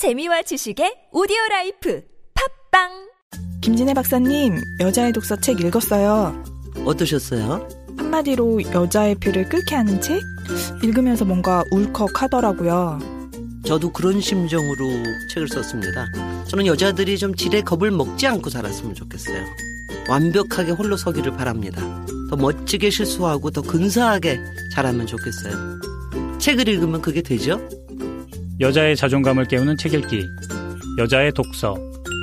재미와 지식의 오디오 라이프 팟빵 김진애 박사님, 여자의 독서 책 읽었어요. 어떠셨어요? 한마디로 여자의 피를 끓게 하는 책? 읽으면서 뭔가 울컥 하더라고요. 저도 그런 심정으로 책을 썼습니다. 저는 여자들이 좀 지레 겁을 먹지 않고 살았으면 좋겠어요. 완벽하게 홀로 서기를 바랍니다. 더 멋지게 실수하고 더 근사하게 자라면 좋겠어요. 책을 읽으면 그게 되죠? 여자의 자존감을 깨우는 책 읽기. 여자의 독서.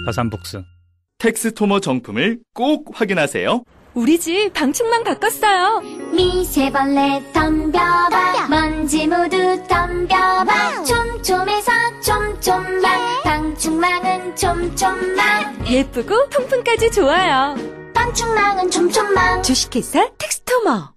다산북스. 텍스토머 정품을 꼭 확인하세요. 우리 집 방충망 바꿨어요 미세벌레 덤벼봐 먼지 모두 덤벼봐 촘촘해서 촘촘망 방충망은 촘촘망 예쁘고 통풍까지 좋아요 방충망은 촘촘망 주식회사 텍스토머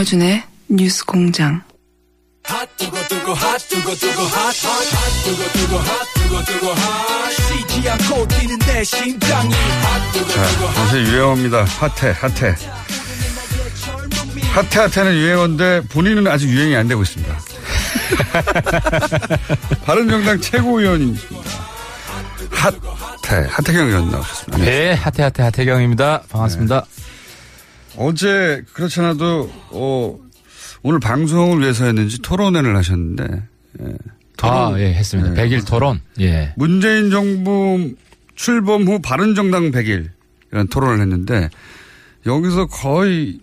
김어준의 뉴스 공장. 자, 요새 유행어입니다. 핫해, 핫해. 핫해, 핫해는 유행어인데 본인은 아직 유행이 안 되고 있습니다. 바른정당 최고위원이십니다. 핫해, 하태경 의원 나오셨습니다. 네, 하태 하태 하태경입니다. 반갑습니다. 어제 그렇잖아도 어, 오늘 방송을 위해서였는지 토론회를 하셨는데 예. 토론- 아, 예, 했습니다. 예. 100일 토론. 예. 문재인 정부 출범 후 바른정당 100일이라는 토론을 했는데 여기서 거의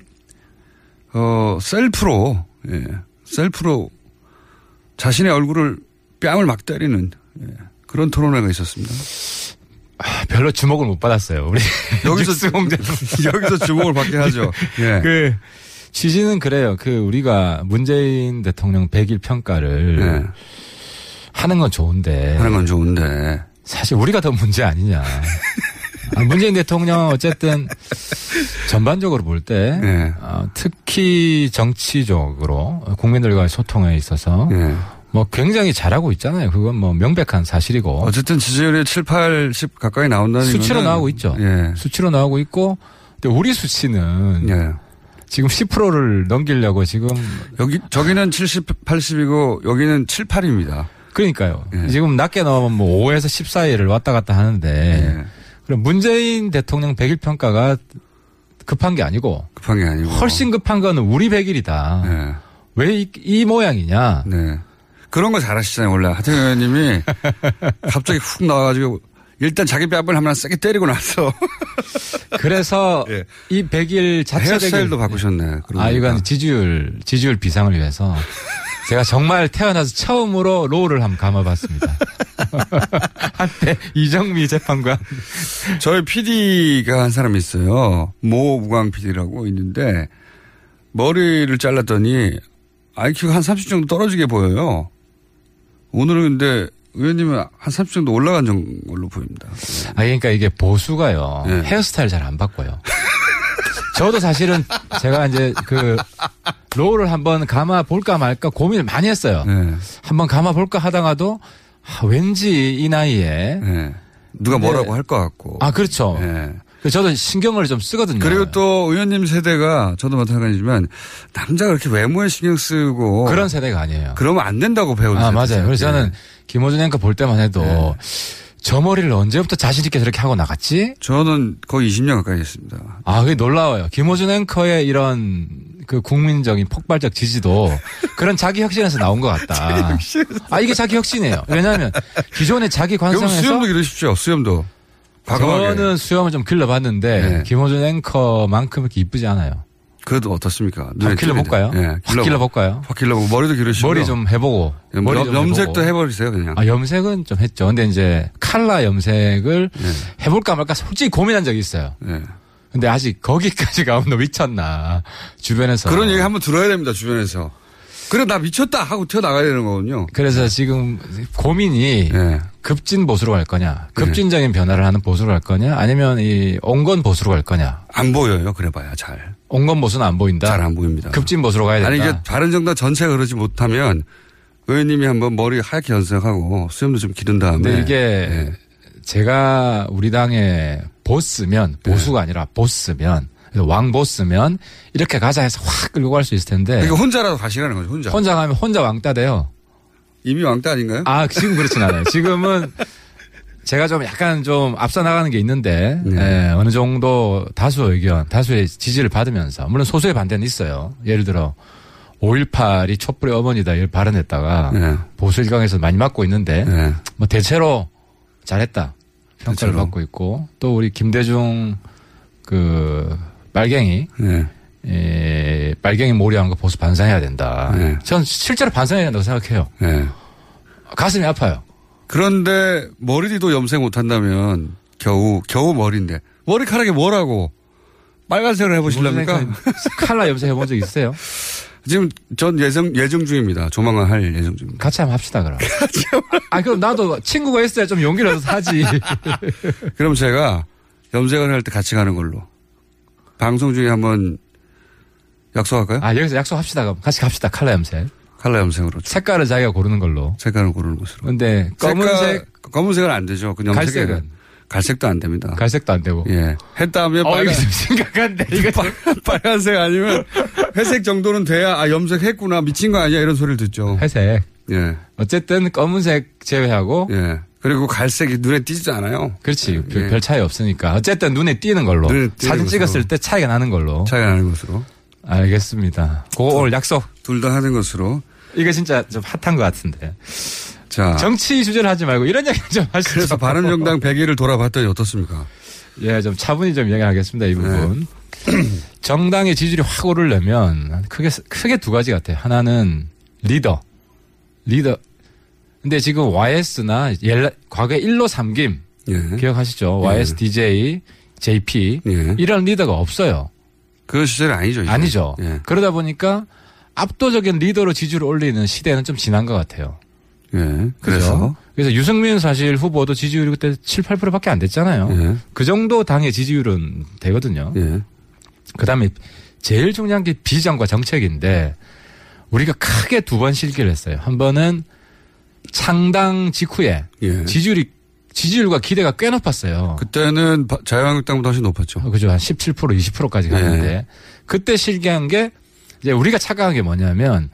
어 셀프로 예, 셀프로 자신의 얼굴을 뺨을 막 때리는 예, 그런 토론회가 있었습니다. 아, 별로 주목을 못 받았어요. 우리 여기서 공장. 여기서 주목을 받게 하죠. 예. 그 취지는 그래요. 그 우리가 문재인 대통령 100일 평가를 예. 하는 건 좋은데 하는 건 좋은데 사실 우리가 더 문제 아니냐. 아, 문재인 대통령 어쨌든 전반적으로 볼때 예. 어, 특히 정치적으로 국민들과의 소통에 있어서 예. 뭐 굉장히 잘하고 있잖아요. 그건 뭐 명백한 사실이고 어쨌든 지지율이 7, 80 가까이 나온다는 수치로 나오고 있죠. 예. 수치로 나오고 있고 근데 우리 수치는 예. 지금 10%를 넘기려고 지금 여기 저기는 70, 80이고 여기는 7, 8입니다. 그러니까요. 예. 지금 낮게 나오면 뭐 5에서 10 사이를 왔다 갔다 하는데 예. 그럼 문재인 대통령 100일 평가가 급한 게 아니고 급한 게 아니고 훨씬 급한 거는 우리 100일이다. 예. 왜이 모양이냐? 네. 그런 거 잘하시잖아요, 원래. 하태경 의원님이 갑자기 훅 나와가지고 일단 자기 뺨을 하나 세게 때리고 나서 그래서 예. 이 100일 자체 헤어스타일도 100일 바꾸셨네. 그러고 아, 이건. 지지율, 지지율 비상을 위해서 제가 정말 태어나서 처음으로 롤을 한번 감아봤습니다. 한때 이정미 재판관. 저희 PD가 한 사람이 있어요. 모 우광 PD라고 있는데 머리를 잘랐더니 IQ가 한 30 정도 떨어지게 보여요. 오늘은 근데 의원님은 한 30 정도 올라간 정- 걸로 보입니다. 아, 그러니까 이게 보수가요. 예. 헤어스타일 잘 안 바꿔요. 저도 사실은 제가 이제 그 롤을 한번 감아 볼까 말까 고민을 많이 했어요. 네. 한번 감아 볼까 하다가도 아, 왠지 이 나이에 네. 누가 근데- 뭐라고 할 것 같고. 아 그렇죠. 네. 저도 신경을 좀 쓰거든요. 그리고 또 의원님 세대가 저도 마찬가지지만 남자가 그렇게 외모에 신경 쓰고 그런 세대가 아니에요. 그러면 안 된다고 배우는 아. 맞아요. 그래서 예. 저는 김호준 앵커 볼 때만 해도 네. 저 머리를 언제부터 자신있게 저렇게 하고 나갔지? 저는 거의 20년 가까이 했습니다. 아, 그게 놀라워요. 김호준 앵커의 이런 그 국민적인 폭발적 지지도 그런 자기 혁신에서 나온 것 같다. 아, 이게 자기 혁신이에요. 왜냐하면 기존의 자기 그럼 관성에서 수염도 기르십시오. 수염도. 과감하게. 저는 수염을 좀 길러봤는데 네. 김호준 앵커만큼 이렇게 이쁘지 않아요. 그래도 어떻습니까? 확 길러볼까요? 예. 확 길러볼까요? 확 길러보고 머리도 기르시고. 머리 좀 해보고. 머리 좀 염색도 해보고. 해버리세요 그냥. 아, 염색은 좀 했죠. 근데 이제 칼라 염색을 네. 해볼까 말까 솔직히 고민한 적이 있어요. 예. 근데 아직 거기까지 가면 너 미쳤나. 주변에서. 그런 얘기 한번 들어야 됩니다 주변에서. 그래 나 미쳤다 하고 튀어나가야 되는 거군요. 그래서 지금 고민이 예. 급진 보수로 갈 거냐, 급진적인 변화를 하는 보수로 갈 거냐, 아니면 이 온건 보수로 갈 거냐. 안 보여요. 그래봐야 잘. 온건 보수는 안 보인다. 잘 안 보입니다. 급진 보수로 가야 된다. 아니 이게 바른정당 전체가 그러지 못하면 의원님이 한번 머리 하얗게 연습하고 수염도 좀 기른 다음에. 근데 이게 예. 제가 우리 당의 보스면 네. 보수가 아니라 보스면 왕 보스면 이렇게 가자 해서 확 끌고 갈 수 있을 텐데 그러니까 혼자라도 가시라는 거죠. 혼자. 혼자 가면 혼자 왕따 돼요. 이미 왕따 아닌가요? 아 지금 그렇진 않아요. 지금은 제가 좀 약간 좀 앞서 나가는 게 있는데 네. 예, 어느 정도 다수 의견, 다수의 지지를 받으면서 물론 소수의 반대는 있어요. 예를 들어 5.18이 촛불의 어머니다 이걸 발언했다가 네. 보수 일강에서 많이 맞고 있는데 네. 뭐 대체로 잘했다 평가를 대체로. 받고 있고 또 우리 김대중 그 빨갱이 네. 에, 빨갱이 몰이한 거 보수 반성해야 된다. 네. 전 실제로 반성해야 된다고 생각해요. 네. 가슴이 아파요. 그런데 머리도 염색 못한다면 겨우 겨우 머리인데 머리카락이 뭐라고 빨간색을 해보실랍니까? 칼라 염색 해본 적 있어요? 지금 전 예정 예정 중입니다. 조만간 할 예정 중입니다. 같이 한번 합시다 그럼. 아 그럼 나도 친구가 있어야 좀 용기를 얻어서 하지. 그럼 제가 염색을 할 때 같이 가는 걸로 방송 중에 한번 약속할까요? 아 여기서 약속합시다 그럼 같이 갑시다 칼라 염색. 칼라 염색으로 색깔을 자기가 고르는 걸로. 색깔을 고르는 것으로. 근데 검은색, 색깔, 검은색은 안 되죠. 그 염색은 갈색은 갈색도 안 됩니다. 갈색도 안 되고. 예. 했다 하면 어 빨간, 좀 심각한데 이거 좀- 빨간색 아니면 회색 정도는 돼야 아 염색했구나 미친 거 아니야 이런 소리를 듣죠. 회색. 예. 어쨌든 검은색 제외하고 예. 그리고 갈색이 눈에 띄지도 않아요. 그렇지 별, 예. 별 차이 없으니까 어쨌든 눈에 띄는 걸로 눈에 띄는 사진 것으로. 찍었을 때 차이가 나는 걸로 차이가 나는 것으로. 알겠습니다. 오늘 약속. 둘 다 하는 것으로. 이거 진짜 좀 핫한 것 같은데. 자. 정치 주제를 하지 말고 이런 얘기 좀 하시죠. 그래서 바른정당 100일을 돌아봤더니 어떻습니까? 예, 좀 차분히 좀 이야기하겠습니다. 이 부분. 네. 정당의 지지율이 확 오르려면 크게 크게 두 가지 같아요. 하나는 리더. 리더. 근데 지금 YS나 과거에 1로 3김 예. 기억하시죠? 예. YS, DJ, JP 예. 이런 리더가 없어요. 그 시절이 아니죠. 이제. 아니죠. 예. 그러다 보니까 압도적인 리더로 지지를 올리는 시대는 좀 지난 것 같아요. 예. 그래서. 그래서 유승민 사실 후보도 지지율이 그때 7, 8%밖에 안 됐잖아요. 예. 그 정도 당의 지지율은 되거든요. 예. 그다음에 제일 중요한 게 비전과 정책인데 우리가 크게 두 번 실기를 했어요. 한 번은 창당 직후에 예. 지지율이 지지율과 기대가 꽤 높았어요. 그때는 바- 자유한국당보다 훨씬 높았죠. 그죠. 한 17%, 20%까지 갔는데 예. 그때 실기한 게 이제 우리가 착각한 게 뭐냐면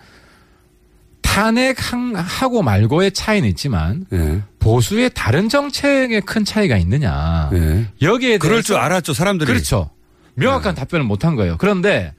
탄핵하고 말고의 차이는 있지만 예. 보수의 다른 정책에 큰 차이가 있느냐. 예. 여기에 그럴 대해서 줄 알았죠, 사람들이. 네. 그렇죠. 명확한 답변을 못한 거예요. 그런데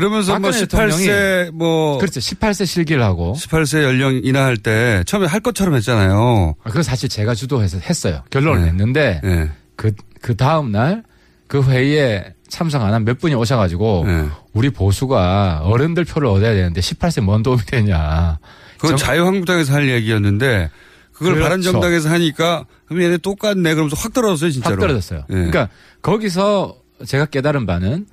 그러면서 뭐 박근혜 18세 뭐 그렇죠. 18세 실기를 하고 18세 연령 인하할 때 처음에 할 것처럼 했잖아요. 아, 그건 사실 제가 주도해서 했어요. 결론을 네. 냈는데 예. 그, 그 다음 날 그 회의에 참석 안 한 몇 분이 오셔가지고 예. 우리 보수가 어른들 표를 얻어야 되는데 18세 뭔 도움이 되냐. 그건 정- 자유한국당에서 할 얘기였는데 그걸 그렇죠. 바른정당에서 하니까 그럼 얘네 똑같네 그러면서 확 떨어졌어요, 진짜로. 확 떨어졌어요. 예. 그러니까 거기서 제가 깨달은 바는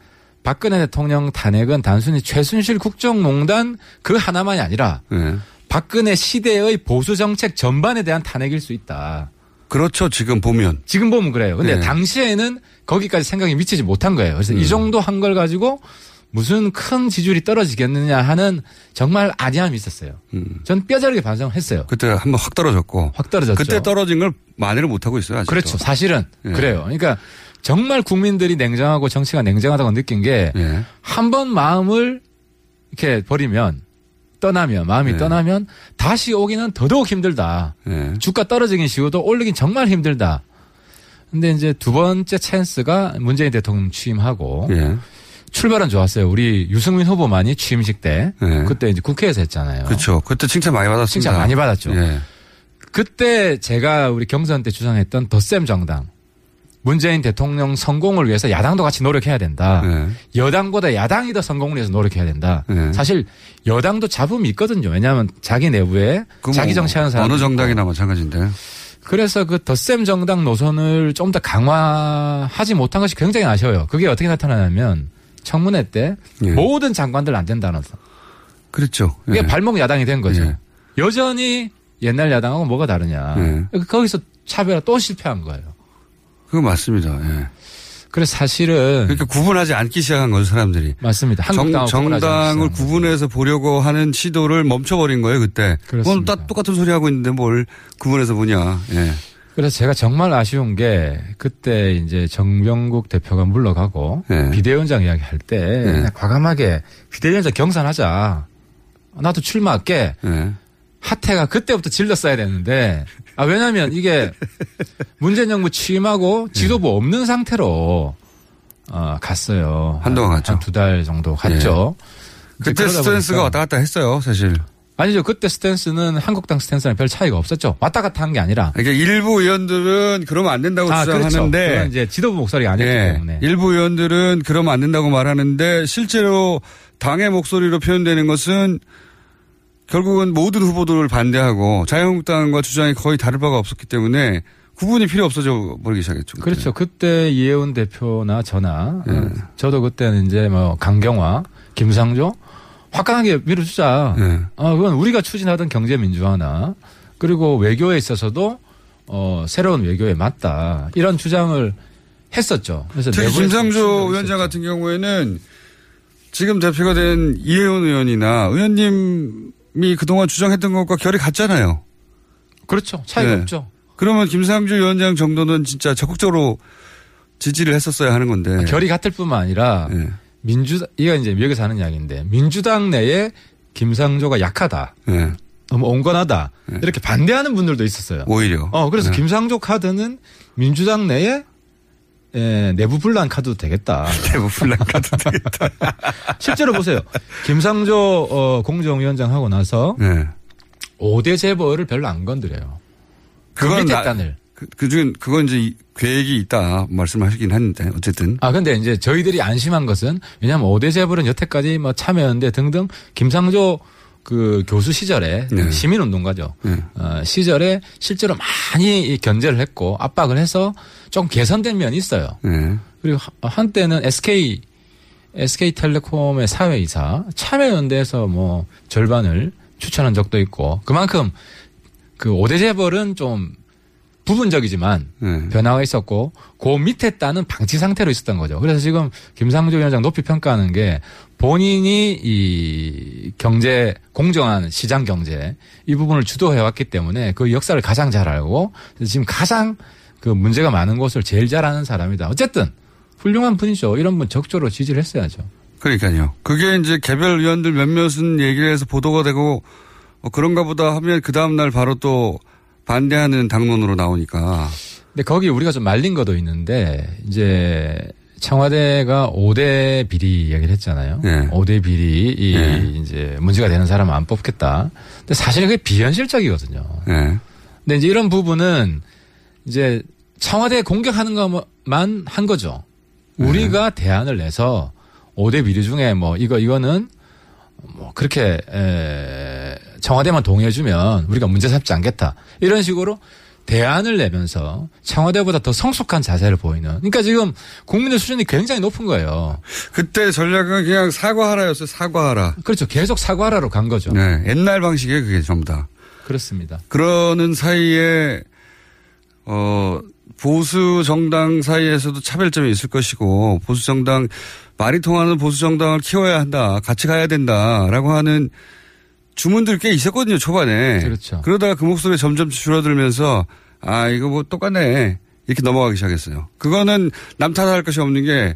박근혜 대통령 탄핵은 단순히 최순실 국정농단 그 하나만이 아니라 예. 박근혜 시대의 보수 정책 전반에 대한 탄핵일 수 있다. 그렇죠, 지금 보면. 지금 보면 그래요. 근데 네. 당시에는 거기까지 생각이 미치지 못한 거예요. 그래서 음. 이 정도 한 걸 가지고 무슨 큰 지지율이 떨어지겠느냐 하는 정말 아니함이 있었어요. 음. 전 뼈저리게 반성했어요. 그때 한번 확 떨어졌고. 확 떨어졌죠. 그때 떨어진 걸 만회를 못하고 있어요, 아직도. 그렇죠. 사실은 예. 그래요. 그러니까 정말 국민들이 냉정하고 정치가 냉정하다고 느낀 게한 예. 번 마음을 이렇게 버리면 떠나면 마음이 네. 떠나면 다시 오기는 더더욱 힘들다. 예. 주가 떨어지긴 쉬워도 올리긴 정말 힘들다. 근데 이제 두 번째 찬스가 문재인 대통령 취임하고 예. 출발은 좋았어요. 우리 유승민 후보만이 취임식 때 예. 그때 이제 국회에서 했잖아요. 그렇죠. 그때 칭찬 많이 받았습니다. 칭찬 많이 받았죠. 예. 그때 제가 우리 경선 때 주장했던 덧셈 정당 문재인 대통령 성공을 위해서 야당도 같이 노력해야 된다. 예. 여당보다 야당이 더 성공을 위해서 노력해야 된다. 네. 사실 여당도 잡음이 있거든요. 왜냐하면 자기 내부에 그 자기 뭐 정치하는 사람 어느 정당이나 마찬가지인데. 그래서 그 덧셈 정당 노선을 좀 더 강화하지 못한 것이 굉장히 아쉬워요. 그게 어떻게 나타나냐면 청문회 때 예. 모든 장관들 안 된다는 선. 그렇죠. 예. 발목 야당이 된 거죠. 예. 여전히 옛날 야당하고 뭐가 다르냐. 예. 거기서 차별화 또 실패한 거예요. 그거 맞습니다. 예. 그래서 사실은 그러니까 구분하지 않기 시작한 거죠, 사람들이. 맞습니다. 정, 한국당하고 정당을 구분해서 보려고 하는 시도를 멈춰버린 거예요, 그때. 그건 그렇습니다. 다 똑같은 소리 하고 있는데 뭘 구분해서 보냐. 예. 그래서 제가 정말 아쉬운 게 그때 이제 정병국 대표가 물러가고 네. 비대위원장 이야기 할 때 네. 그냥 과감하게 비대위원장 경선하자. 나도 출마할게. 예. 하태가 그때부터 질렀어야 되는데 아 왜냐하면 이게 문재인 정부 취임하고 지도부 없는 상태로 어, 갔어요. 한동안 갔죠. 한 두 달 정도 갔죠. 이제 그때 스탠스가 왔다 갔다 했어요, 사실. 아니죠. 그때 스탠스는 한국당 스탠스랑 별 차이가 없었죠. 왔다 갔다 한 게 아니라. 그러니까 일부 의원들은 그러면 안 된다고 아, 그렇죠. 주장하는데. 그건 이제 지도부 목소리가 아니기 예. 때문에. 일부 의원들은 그러면 안 된다고 말하는데 실제로 당의 목소리로 표현되는 것은 결국은 모든 후보들을 반대하고 자유한국당과 주장이 거의 다를 바가 없었기 때문에 구분이 필요 없어져 버리기 시작했죠. 그때. 그렇죠. 그때 이혜훈 대표나 저나 예. 어, 저도 그때는 이제 뭐 강경화, 김상조 화끈하게 밀어주자. 예. 어, 그건 우리가 추진하던 경제 민주화나 그리고 외교에 있어서도 어, 새로운 외교에 맞다 이런 주장을 했었죠. 그래서 특히 김상조 위원장. 같은 경우에는 지금 대표가 된 이혜원 의원이나 의원님 이 그동안 주장했던 것과 결이 같잖아요. 그렇죠. 차이가 네. 없죠. 그러면 김상조 위원장 정도는 진짜 적극적으로 지지를 했었어야 하는 건데. 결이 같을 뿐만 아니라 예. 민주당 이가 이제 미국에서 하는 이야기인데 민주당 내에 김상조가 약하다. 예. 너무 온건하다. 이렇게 반대하는 분들도 있었어요. 오히려. 어, 그래서 예. 김상조 카드는 민주당 내에 에, 내부 분란 카드도 되겠다. 대부 플랜카드 되겠다. 실제로 보세요. 김상조 어, 공정위원장 하고 나서 예. 5대 재벌을 별로 안 건드려요. 그 그건 밑에 나- 단을. 그, 그중 그건 이제 이- 계획이 있다 말씀하시긴 했는데 어쨌든 아, 근데 이제 저희들이 안심한 것은 왜냐하면 5대 재벌은 여태까지 뭐 참여연대 등등 김상조 그 교수 시절에 네. 시민운동가죠. 네. 어, 시절에 실제로 많이 이 견제를 했고 압박을 해서 좀 개선된 면이 있어요. 예. 그리고 하- 한때는 SK SK텔레콤의 사회이사 참여연대에서 뭐 절반을 추천한 적도 있고 그만큼 그 5대 재벌은 좀 부분적이지만 예. 변화가 있었고 그 밑에 따는 방치 상태로 있었던 거죠. 그래서 지금 김상조 위원장 높이 평가하는 게 본인이 이 경제 공정한 시장 경제 이 부분을 주도해 왔기 때문에 그 역사를 가장 잘 알고 지금 가장 그 문제가 많은 곳을 제일 잘 아는 사람이다. 어쨌든 훌륭한 분이죠. 이런 분 적극적으로 지지를 했어야죠. 그러니까요. 그게 이제 개별 위원들 몇몇은 얘기를 해서 보도가 되고 어, 그런가 보다 하면 그 다음날 바로 또 반대하는 당론으로 나오니까. 근데 거기 우리가 좀 말린 것도 있는데 이제 청와대가 5대 비리 얘기를 했잖아요. 네. 5대 비리 이 네. 이제 문제가 되는 사람은 안 뽑겠다. 근데 사실 그게 비현실적이거든요. 예. 근데 이제 이런 부분은 이제 청와대 공격하는 것만 한 거죠. 우리가 대안을 내서 5대 비리 중에 뭐 이거 이거는 뭐 그렇게 에 청와대만 동의해주면 우리가 문제 삼지 않겠다 이런 식으로 대안을 내면서 청와대보다 더 성숙한 자세를 보이는. 그러니까 지금 국민의 수준이 굉장히 높은 거예요. 그때 전략은 그냥 사과하라였어요. 사과하라. 그렇죠. 계속 사과하라로 간 거죠. 네. 옛날 방식이에요. 그게 전부 다. 그렇습니다. 그러는 사이에 어 보수 정당 사이에서도 차별점이 있을 것이고 보수 정당 말이 통하는 보수 정당을 키워야 한다. 같이 가야 된다라고 하는 주문들 꽤 있었거든요, 초반에. 그렇죠. 그러다가 그 목소리 점점 줄어들면서 아, 이거 뭐 똑같네. 이렇게 넘어가기 시작했어요. 그거는 남 탓할 것이 없는 게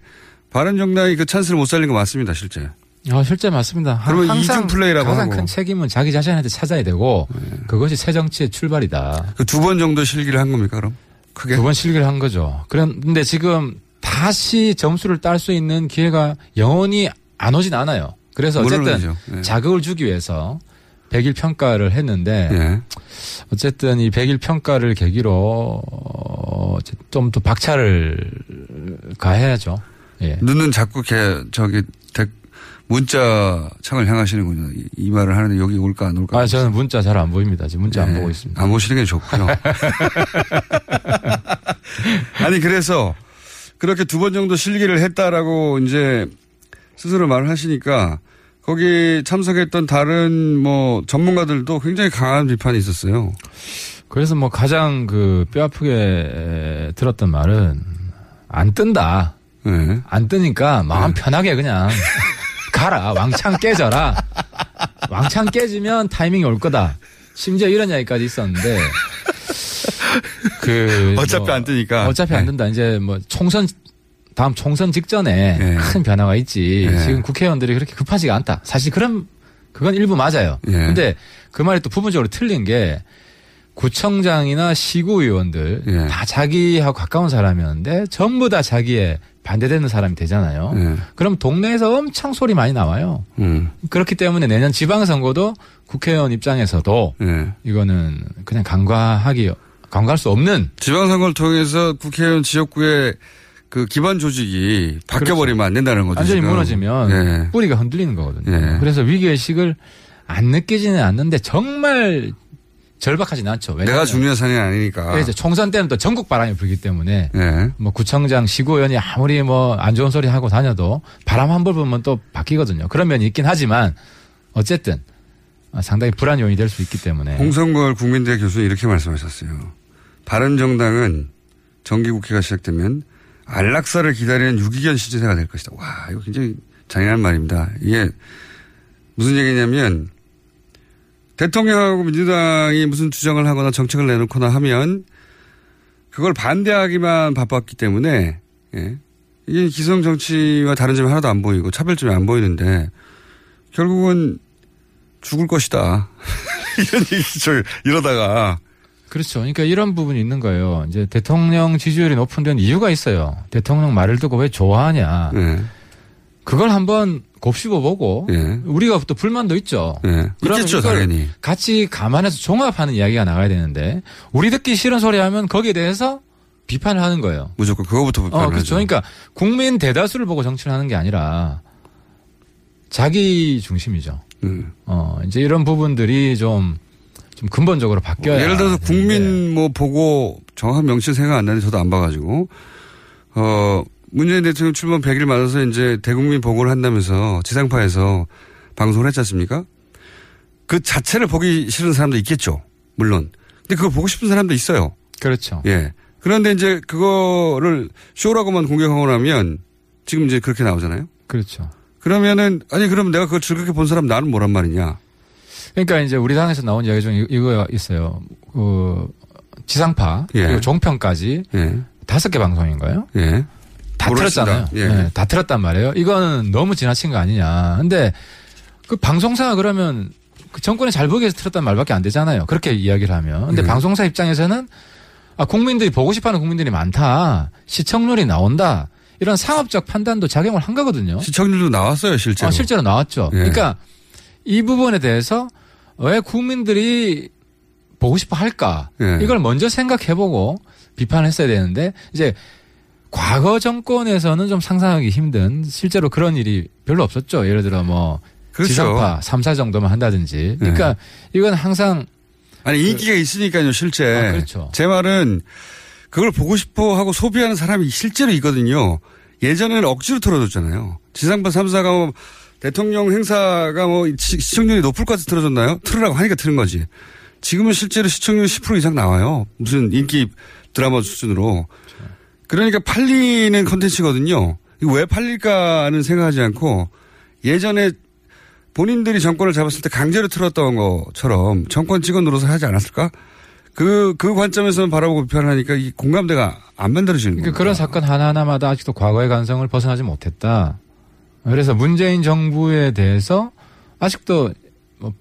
바른 정당이 그 찬스를 못 살린 거 맞습니다, 실제. 아, 실제 맞습니다. 하- 그러면 항상 이중 플레이라고 가장 하고. 네. 큰 책임은 자기 자신한테 찾아야 되고 그것이 새 정치의 출발이다. 그 두 번 정도 실기를 한 겁니까, 그럼? 크게? 두 번 실기를 한 거죠. 그런데 지금 다시 점수를 딸 수 있는 기회가 영원히 안 오진 않아요. 그래서 어쨌든. 예. 자극을 주기 위해서 100일 평가를 했는데 예. 어쨌든 이 100일 평가를 계기로 좀 더 박차를 가해야죠. 예. 눈은 자꾸 이렇게 저기 대- 문자 창을 향하시는군요. 이, 이 말을 하는데 여기 올까 안 올까. 아, 저는 문자 잘 안 보입니다. 지금 문자 안 예. 보고 있습니다. 안 보시는 게 좋고요. 아니 그래서 그렇게 두 번 정도 실기를 했다라고 이제 스스로 말을 하시니까 거기 참석했던 다른 뭐 전문가들도 굉장히 강한 비판이 있었어요. 그래서 뭐 가장 그 뼈 아프게 들었던 말은 안 뜬다. 네. 안 뜨니까 마음 편하게 그냥 가라. 왕창 깨져라. 왕창 깨지면 타이밍이 올 거다. 심지어 이런 이야기까지 있었는데 그 어차피 뭐 안 뜨니까. 어차피 안 네. 된다. 이제 뭐 총선 다음 총선 직전에 네. 큰 변화가 있지. 네. 지금 국회의원들이 그렇게 급하지가 않다. 사실 그런 그건 일부 맞아요. 예. 근데 그 말이 또 부분적으로 틀린 게 구청장이나 시구의원들 예. 다 자기하고 가까운 사람이었는데 전부 다 자기에 반대되는 사람이 되잖아요. 예. 그럼 동네에서 엄청 소리 많이 나와요. 음. 그렇기 때문에 내년 지방선거도 국회의원 입장에서도 예. 이거는 그냥 간과하기 간과할 수 없는 지방선거를 통해서 국회의원 지역구의 그 기반 조직이 바뀌어버리면 안 된다는 거죠. 완전히 지금. 무너지면 예. 뿌리가 흔들리는 거거든요. 예. 그래서 위기의식을 안 느끼지는 않는데 정말 절박하진 않죠. 내가 중요한 사안이 아니니까. 이제 총선 때는 또 전국 바람이 불기 때문에 예. 뭐 구청장 시구의원이 아무리 뭐 안 좋은 소리 하고 다녀도 바람 한번 불면 또 바뀌거든요. 그런 면이 있긴 하지만 어쨌든 상당히 불안 요인이 될 수 있기 때문에 홍성걸 국민대 교수는 이렇게 말씀하셨어요. 바른정당은 정기국회가 시작되면 안락사를 기다리는 유기견 시대가 될 것이다. 와, 이거 굉장히 잔인한 말입니다. 이게 무슨 얘기냐면 대통령하고 민주당이 무슨 주장을 하거나 정책을 내놓거나 하면 그걸 반대하기만 바빴기 때문에 예. 이게 기성 정치와 다른 점이 하나도 안 보이고 차별점이 안 보이는데 결국은 죽을 것이다. 이런 얘기죠. 이러다가 그렇죠. 그러니까 이런 부분이 있는 거예요. 이제 대통령 지지율이 높은 데는 이유가 있어요. 대통령 말을 듣고 왜 좋아하냐. 예. 그걸 한번 곱씹어 보고 예. 우리가 또 불만도 있죠. 예. 이걸 당연히. 같이 감안해서 종합하는 이야기가 나가야 되는데 우리 듣기 싫은 소리 하면 거기에 대해서 비판을 하는 거예요. 무조건 그거부터 어, 비판을 그렇죠. 하죠. 그러니까 국민 대다수를 보고 정치를 하는 게 아니라 자기 중심이죠. 음. 어, 이제 이런 부분들이 좀, 좀 근본적으로 바뀌어야. 예를 들어서. 국민 뭐 보고 정확한 명칭 생각 안 나는데 저도 안 봐가지고 어 문재인 대통령 출범 100일 맞아서 이제 대국민 보고를 한다면서 지상파에서 방송을 했지 않습니까? 그 자체를 보기 싫은 사람도 있겠죠. 물론. 근데 그걸 보고 싶은 사람도 있어요. 그렇죠. 예. 그런데 이제 그거를 쇼라고만 공격하고 나면 지금 이제 그렇게 나오잖아요. 그렇죠. 그러면은 아니 그럼 내가 그걸 즐겁게 본 사람 나는 뭐란 말이냐. 그러니까 이제 우리 당에서 나온 이야기 중에 이거 있어요. 그 지상파 예. 그리고 종편까지 예. 다섯 개 방송인가요? 예. 다. 틀었잖아요. 예. 네, 다 틀었단 말이에요. 이거는 너무 지나친 거 아니냐. 근데 그 방송사가 그러면 그 정권이 잘 보기 위해서 틀었단 말밖에 안 되잖아요. 그렇게 이야기를 하면. 근데 예. 방송사 입장에서는 아, 국민들이 보고 싶어 하는 국민들이 많다. 시청률이 나온다. 이런 상업적 판단도 작용을 한 거거든요. 시청률도 나왔어요, 실제로. 아, 실제로 나왔죠. 예. 그러니까 이 부분에 대해서 왜 국민들이 보고 싶어 할까? 예. 이걸 먼저 생각해보고 비판을 했어야 되는데 이제 과거 정권에서는 좀 상상하기 힘든 실제로 그런 일이 별로 없었죠. 예를 들어 뭐 그렇죠. 지상파 3사 정도만 한다든지. 그러니까 이건 항상 아니 인기가 있으니까요, 실제. 아, 그렇죠. 제 말은 그걸 보고 싶어 하고 소비하는 사람이 실제로 있거든요. 예전에는 억지로 틀어줬잖아요. 지상파 3사가 뭐 대통령 행사가 뭐 시- 시청률이 높을 것 같아서 틀어줬나요? 틀으라고 하니까 틀은 거지. 지금은 실제로 시청률 10% 이상 나와요. 무슨 인기 드라마 수준으로. 그러니까 팔리는 컨텐츠거든요. 이거 왜 팔릴까 하는 생각하지 않고 예전에 본인들이 정권을 잡았을 때 강제로 틀었던 것처럼 정권 찍어 눌러서 하지 않았을까? 그, 그 관점에서 바라보고 비판하니까 이 공감대가 안 만들어지는 거예요. 그러니까 그런 사건 하나하나마다 아직도 과거의 간성을 벗어나지 못했다. 그래서 문재인 정부에 대해서 아직도 뭐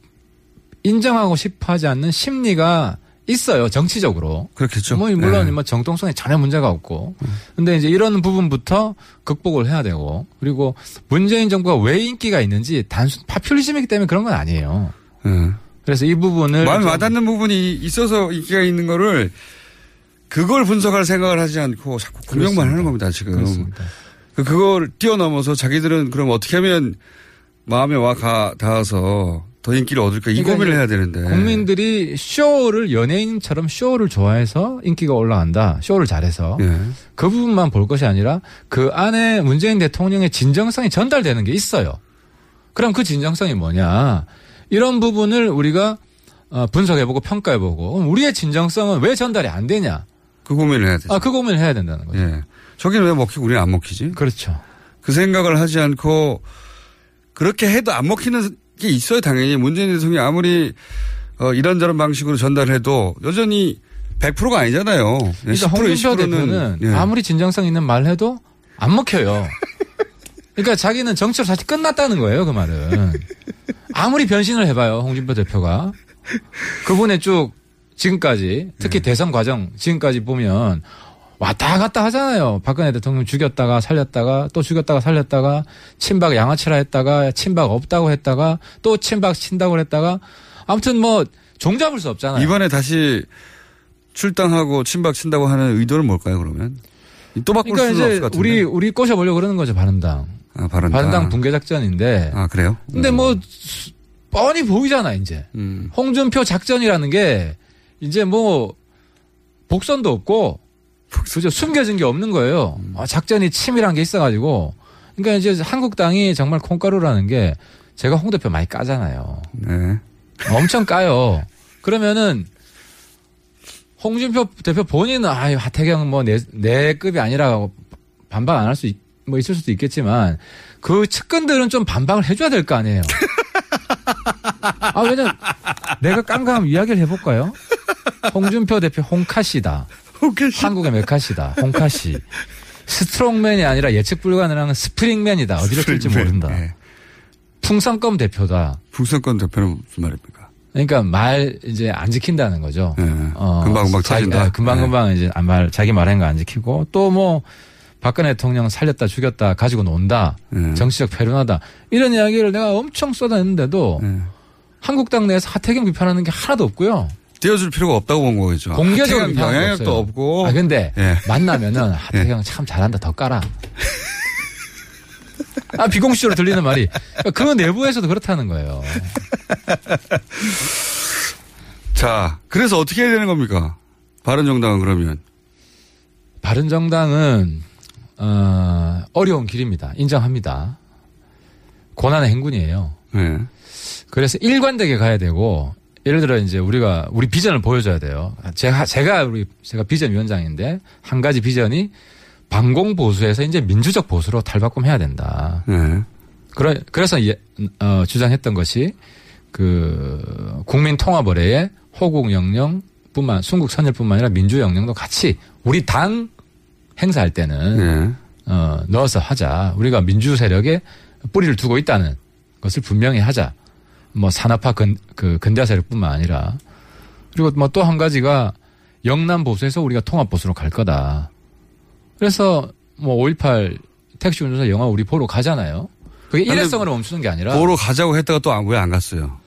인정하고 싶어 하지 않는 심리가 있어요. 정치적으로. 그렇겠죠. 뭐 물론 네. 뭐 정통성에 전혀 문제가 없고. 근데 이제 이런 부분부터 극복을 해야 되고 그리고 문재인 정부가 왜 인기가 있는지 단순 파퓰리즘이기 때문에 그런 건 아니에요. 네. 그래서 이 부분을 마음에 좀- 와닿는 부분이 있어서 인기가 있는 거를 그걸 분석할 생각을 하지 않고 자꾸 공격만 하는 겁니다, 지금. 그렇습니다. 그- 그걸 뛰어넘어서 자기들은 그럼 어떻게 하면 마음에 와 가, 닿아서 더 인기를 얻을까 이 그러니까 고민을 해야 되는데. 국민들이 쇼를 연예인처럼 쇼를 좋아해서 인기가 올라간다. 쇼를 잘해서 예. 그 부분만 볼 것이 아니라 그 안에 문재인 대통령의 진정성이 전달되는 게 있어요. 그럼 그 진정성이 뭐냐? 이런 부분을 우리가 어, 분석해보고 평가해보고 우리의 진정성은 왜 전달이 안 되냐? 그 고민을 해야 되죠. 아, 그 고민을 해야 된다는 거죠. 예. 저기는 왜 먹히고 우리는 안 먹히지? 그렇죠. 그 생각을 하지 않고 그렇게 해도 안 먹히는 게 있어요, 당연히. 문재인 대통령이 아무리 어, 이런저런 방식으로 전달해도 여전히 100%가 아니잖아요. 그러니까 홍준표 대표는 예. 아무리 진정성 있는 말 해도 안 먹혀요. 그러니까 자기는 정치로 사실 끝났다는 거예요, 그 말은. 아무리 변신을 해봐요, 홍준표 대표가. 그분의 쭉 지금까지 특히 대선 과정 지금까지 보면 왔다 갔다 하잖아요. 박근혜 대통령 죽였다가 살렸다가 또 죽였다가 살렸다가 친박 양아치라 했다가 친박 없다고 했다가 또 친박 친다고 했다가 아무튼 뭐 종잡을 수 없잖아요. 이번에 다시 출당하고 친박 친다고 하는 의도는 뭘까요, 그러면? 또 바꿀 그러니까 수는 이제 없을 것 같은데. 우리 우리 꼬셔 보려고 그러는 거죠 바른당. 아, 바른당. 바른당 붕괴 작전인데. 아, 그래요? 근데 뭐 수- 뻔히 보이잖아 이제. 음. 홍준표 작전이라는 게 이제 뭐 복선도 없고 그죠 숨겨진 게 없는 거예요. 음. 아, 작전이 치밀한 게 있어가지고. 그러니까 이제 한국당이 정말 콩가루라는 게 제가 홍 대표 많이 까잖아요. 네. 엄청 까요. 그러면은 홍준표 대표 본인은 아유 하태경 뭐내 내 급이 아니라 반박 안 할 수 뭐 있을 수도 있겠지만 그 측근들은 좀 반박을 해줘야 될 거 아니에요. 아 왜냐 내가 깜깜 이야기를 해볼까요? 홍준표 대표 홍카시다. 한국의 메카시다. 홍카시. 스트롱맨이 아니라 예측 불가능한 스프링맨이다. 어디로 튈지 모른다. 네. 풍선껌 대표다. 북선권 대표는 무슨 말입니까? 그러니까 말 이제 안 지킨다는 거죠. 네. 어, 금방 금방 자기- 터진다. 아, 금방 금방 이제 안 말, 자기 말한 거 안 지키고 또 뭐 박근혜 대통령 살렸다 죽였다 가지고 논다. 네. 정치적 패륜하다. 이런 이야기를 내가 엄청 쏟아냈는데도 네. 한국 당 내에서 하태경 비판하는 게 하나도 없고요. 띄워줄 필요가 없다고 본 거겠죠. 공개적으로 영향력도. 없고. 아 근데 예. 만나면은 하태경 참 잘한다 더 까라. 아 비공식적으로 들리는 말이 그 내부에서도 그렇다는 거예요. 자, 그래서 어떻게 해야 되는 겁니까? 바른정당은 그러면. 바른정당은 어, 어려운 길입니다. 인정합니다. 고난의 행군이에요. 네. 그래서 일관되게 가야 되고 예를 들어 이제 우리가 우리 비전을 보여줘야 돼요. 제가 제가 우리 제가 비전 위원장인데 한 가지 비전이 반공 보수에서 이제 민주적 보수로 탈바꿈해야 된다. 네. 그래, 그래서 예, 어, 주장했던 것이 그 국민 통합 의례에 호국 영령뿐만 순국 선열뿐만 아니라 민주 영령도 같이 우리 당 행사할 때는 네. 어, 넣어서 하자. 우리가 민주 세력에 뿌리를 두고 있다는 것을 분명히 하자. 뭐 산업화 근, 그 근대 세력뿐만 아니라 그리고 뭐 또 한 가지가 영남 보수에서 우리가 통합 보수로 갈 거다. 그래서 뭐 5.18 택시 운전사 영화 우리 보러 가잖아요. 그게 일회성으로 멈추는 게 아니라 보러 가자고 했다가 또 왜 안 갔어요?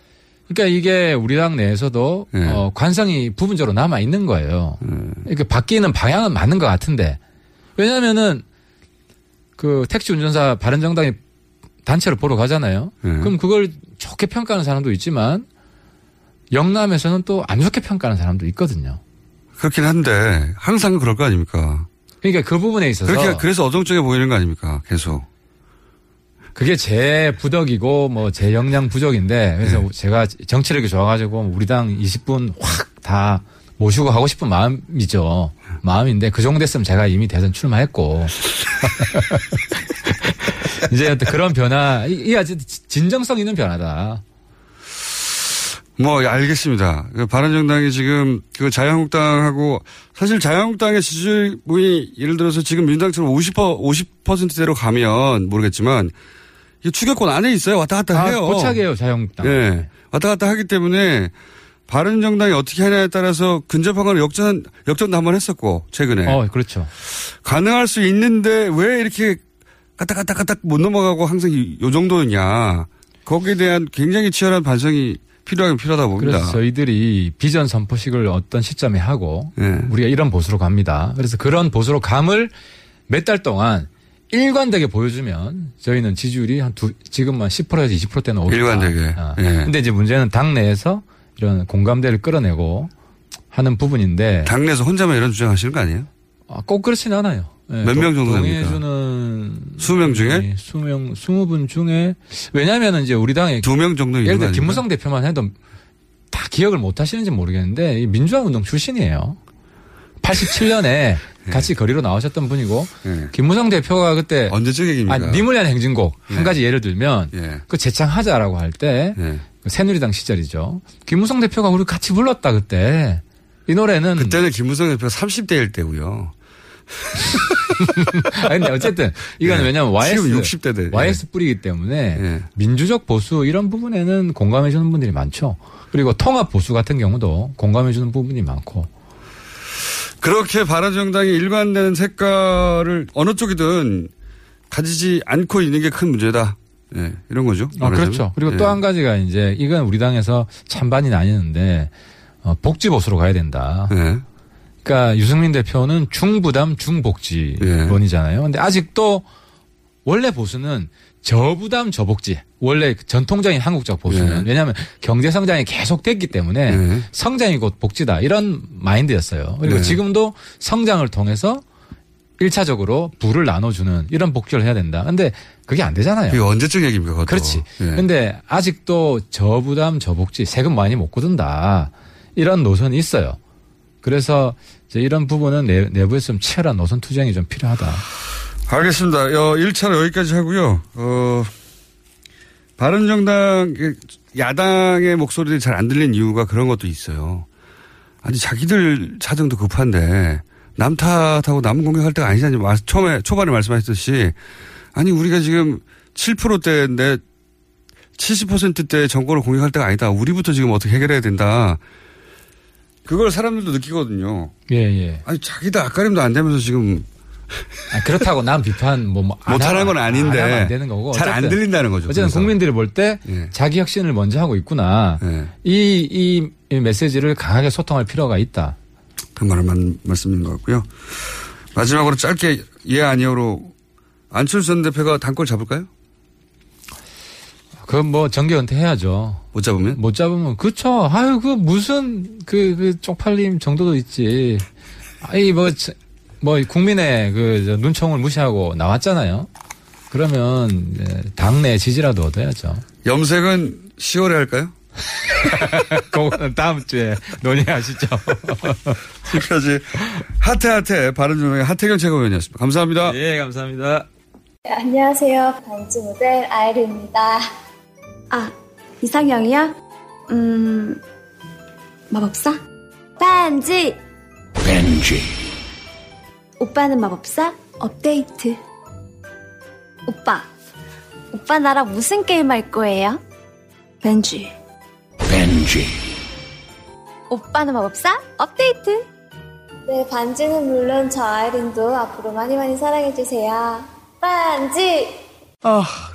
그러니까 이게 우리 당 내에서도 네. 어, 관성이 부분적으로 남아 있는 거예요. 그러니까 바뀌는 방향은 맞는 것 같은데 왜냐하면은 그 택시 운전사 바른정당이 단체로 보러 가잖아요. 네. 그럼 그걸 좋게 평가하는 사람도 있지만 영남에서는 또 안 좋게 평가하는 사람도 있거든요. 그렇긴 한데 항상 그럴 거 아닙니까? 그러니까 그 부분에 있어서 그렇게 그래서 어정쩡해 보이는 거 아닙니까? 계속. 그게 제 부덕이고 뭐 제 역량 부족인데 그래서 네. 제가 정치력이 좋아가지고 우리 당 20분 확 다 모시고 가고 싶은 마음이죠. 마음인데 그 정도 됐으면 제가 이미 대선 출마했고 이제 어떤 그런 변화 이- 아주 진정성 있는 변화다. 뭐 예, 알겠습니다. 그 바른정당이 지금 그 자유한국당하고 사실 자유한국당의 지지율이 예를 들어서 지금 민주당처럼 50% 50%대로 가면 모르겠지만 이 추격권 안에 있어요. 왔다 갔다 아, 해요. 고착이에요 자유한국당. 예. 왔다 갔다 하기 때문에 바른정당이 어떻게 하냐에 따라서 근접한 건 역전 역전도 한 번 했었고 최근에 어 그렇죠. 가능할 수 있는데 왜 이렇게 까딱까딱까딱 못 넘어가고 항상 이- 요 정도냐 거기에 대한 굉장히 치열한 반성이 필요하긴 필요하다 봅니다. 그래서 저희들이 비전 선포식을 어떤 시점에 하고 예. 우리가 이런 보수로 갑니다. 그래서 그런 보수로 감을 몇 달 동안 일관되게 보여주면 저희는 지지율이 한 두, 지금만 10%에서 20%대는 오겠다. 일관되게. 아. 예. 근데 이제 문제는 당 내에서 이런 공감대를 끌어내고 하는 부분인데 당내에서 혼자만 이런 주장하시는 거 아니에요? 아, 꼭 그렇진 않아요. 예, 몇명 정도 됩니까? 동의해주는 수명 중에 네, 수명 20분 중에 왜냐면은 이제 우리 당에 두 명 정도 예를 거 들어? 김무성 대표만 해도 다 기억을 못 하시는지 모르겠는데 이 민주화 운동 출신이에요. 87년에 같이 거리로 나오셨던 분이고 예. 김무성 대표가 그때 언제적 얘기입니까? 아니, 위한 행진곡 한 예. 가지 예를 들면 예. 그 재창하자라고 할때 예. 새누리당 시절이죠. 김무성 대표가 우리 같이 불렀다 그때 이 노래는 그때는 김무성 대표가 30대일 때고요. 아니, 근데 어쨌든 이건 예. 왜냐면 YS 지금 60대 대. YS 뿌리기 때문에 예. 민주적 보수 이런 부분에는 공감해 주는 분들이 많죠. 그리고 통합 보수 같은 경우도 공감해 주는 부분이 많고. 그렇게 바른정당이 일관되는 색깔을 어느 쪽이든 가지지 않고 있는 게 큰 문제다. 예, 이런 거죠. 아. 그렇죠. 그리고 예. 또한 가지가 이제 이건 우리 당에서 찬반이 나뉘는데 어, 복지 보수로 가야 된다. 예. 그러니까 유승민 대표는 중부담 예. 중복지론이잖아요. 근데 아직도 원래 보수는 저부담 저복지. 원래 전통적인 한국적 보수는 예. 왜냐하면 경제 성장이 계속 됐기 때문에 예. 성장이 곧 복지다 이런 마인드였어요. 그리고 네. 지금도 성장을 통해서 1차적으로 부를 나눠주는 이런 복지를 해야 된다. 근데 그게 안 되잖아요. 그게 언제적 얘기입니까? 그것도. 그렇지. 예. 근데 아직도 저부담 저복지 세금 많이 못 거둔다. 이런 노선이 있어요. 그래서 이런 부분은 내, 내부에서 좀 치열한 노선 투쟁이 좀 필요하다. 알겠습니다. 어, 1차로 여기까지 하고요. 어, 바른정당, 야당의 목소리들이 잘 안 들린 이유가 그런 것도 있어요. 아니, 자기들 사정도 급한데, 남 탓하고 남 공격할 때가 아니잖아요. 마- 처음에, 초반에 말씀하셨듯이, 아니, 우리가 지금 7%대인데, 70%대 정권을 공격할 때가 아니다. 우리부터 지금 어떻게 해결해야 된다. 그걸 사람들도 느끼거든요. 예, 예. 아니, 자기도 앞가림도 안 되면서 지금 아, 그렇다고 난 비판 뭐, 뭐안 못하는 건 아닌데 안 되는 거고. 잘 안 들린다는 거죠. 어쨌든 그래서. 국민들이 볼때 예. 자기 혁신을 먼저 하고 있구나. 예. 이, 이, 이 메시지를 강하게 소통할 필요가 있다. 그 맞는 말씀인 것 같고요. 마지막으로 짧게 예 아니요로 안철수 전 대표가 단골 잡을까요? 그건 뭐 정계 은퇴해야죠. 못 잡으면? 못 잡으면 그쵸. 아유 그 무슨 그, 그 쪽팔림 정도도 있지. 아이 뭐, 저- 뭐 국민의 그저 눈총을 무시하고 나왔잖아요. 그러면 이제 당내 지지라도 얻어야죠. 염색은 10월에 할까요? 그거는 다음 주에 논의하시죠. 지금까지 하태하태 바른정당의 하태경 최고위원이었습니다. 감사합니다. 예, 감사합니다. 네, 안녕하세요. 반지 모델 아이르입니다. 아, 이상형이요? 음, 마법사? 반지! 벤지. 오빠는 마법사? 업데이트. 오빠, 오빠 나랑 무슨 게임 할 거예요? 벤지. 벤지. 오빠는 마법사? 업데이트. 네, 반지는 물론 저 아이린도 앞으로 많이 많이 사랑해주세요. 반지! 아,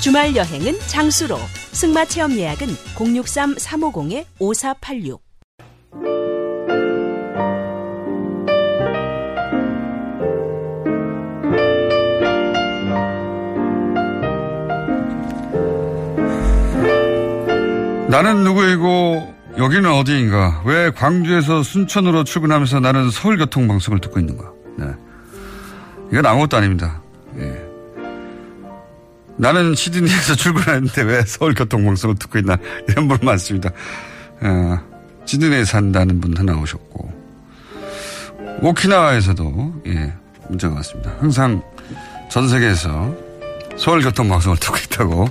주말 여행은 장수로. 승마 체험 예약은 063-350-5486. 나는 누구이고 여기는 어디인가? 왜 광주에서 순천으로 출근하면서 나는 서울교통방송을 듣고 있는가? 네. 이건 아무것도 아닙니다. 예. 나는 시드니에서 출근하는데 왜 서울교통방송을 듣고 있나? 이런 분 많습니다. 어, 시드니에 산다는 분 하나 오셨고, 오키나와에서도, 예, 문자가 왔습니다. 항상 전 세계에서 서울교통방송을 듣고 있다고